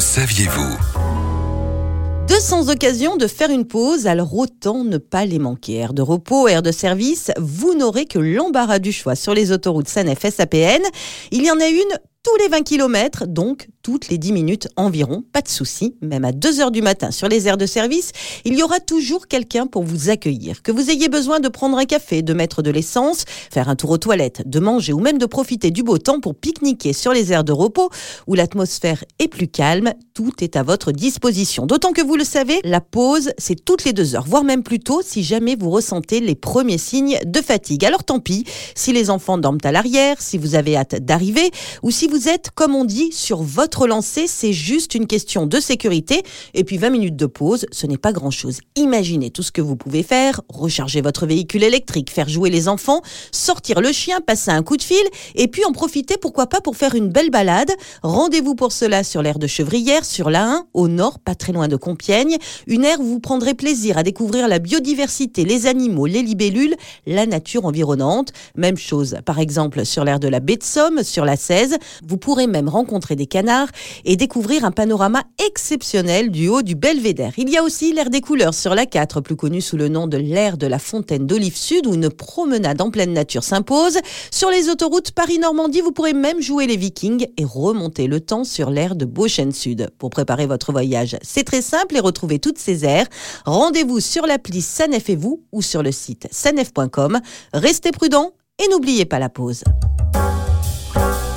saviez-vous 200 occasions de faire une pause, alors autant ne pas les manquer. Air de repos, air de service, vous n'aurez que l'embarras du choix sur les autoroutes SANEF SAPN. Il y en a une tous les 20 km, donc toutes les 10 minutes environ, pas de souci, même à 2 heures du matin sur les aires de service, il y aura toujours quelqu'un pour vous accueillir. Que vous ayez besoin de prendre un café, de mettre de l'essence, faire un tour aux toilettes, de manger ou même de profiter du beau temps pour pique-niquer sur les aires de repos où l'atmosphère est plus calme, tout est à votre disposition. D'autant que vous le savez, la pause, c'est toutes les 2 heures, voire même plus tôt si jamais vous ressentez les premiers signes de fatigue. Alors tant pis, si les enfants dorment à l'arrière, si vous avez hâte d'arriver ou si vous êtes, comme on dit, sur votre lancée, c'est juste une question de sécurité. Et puis 20 minutes de pause, ce n'est pas grand-chose. Imaginez tout ce que vous pouvez faire, recharger votre véhicule électrique, faire jouer les enfants, sortir le chien, passer un coup de fil, et puis en profiter, pourquoi pas, pour faire une belle balade. Rendez-vous pour cela sur l'aire de Chevrière, sur la 1, au nord, pas très loin de Compiègne. Une aire où vous prendrez plaisir à découvrir la biodiversité, les animaux, les libellules, la nature environnante. Même chose, par exemple, sur l'aire de la baie de Somme, sur la 16. Vous pourrez même rencontrer des canards et découvrir un panorama exceptionnel du haut du belvédère. Il y a aussi l'air des couleurs sur la 4, plus connue sous le nom de l'air de la fontaine d'Olive Sud, où une promenade en pleine nature s'impose. Sur les autoroutes Paris-Normandie, vous pourrez même jouer les vikings et remonter le temps sur l'air de Beauchêne Sud. Pour préparer votre voyage, c'est très simple et retrouver toutes ces aires. Rendez-vous sur l'appli Sanef et vous ou sur le site sanef.com. Restez prudents et n'oubliez pas la pause.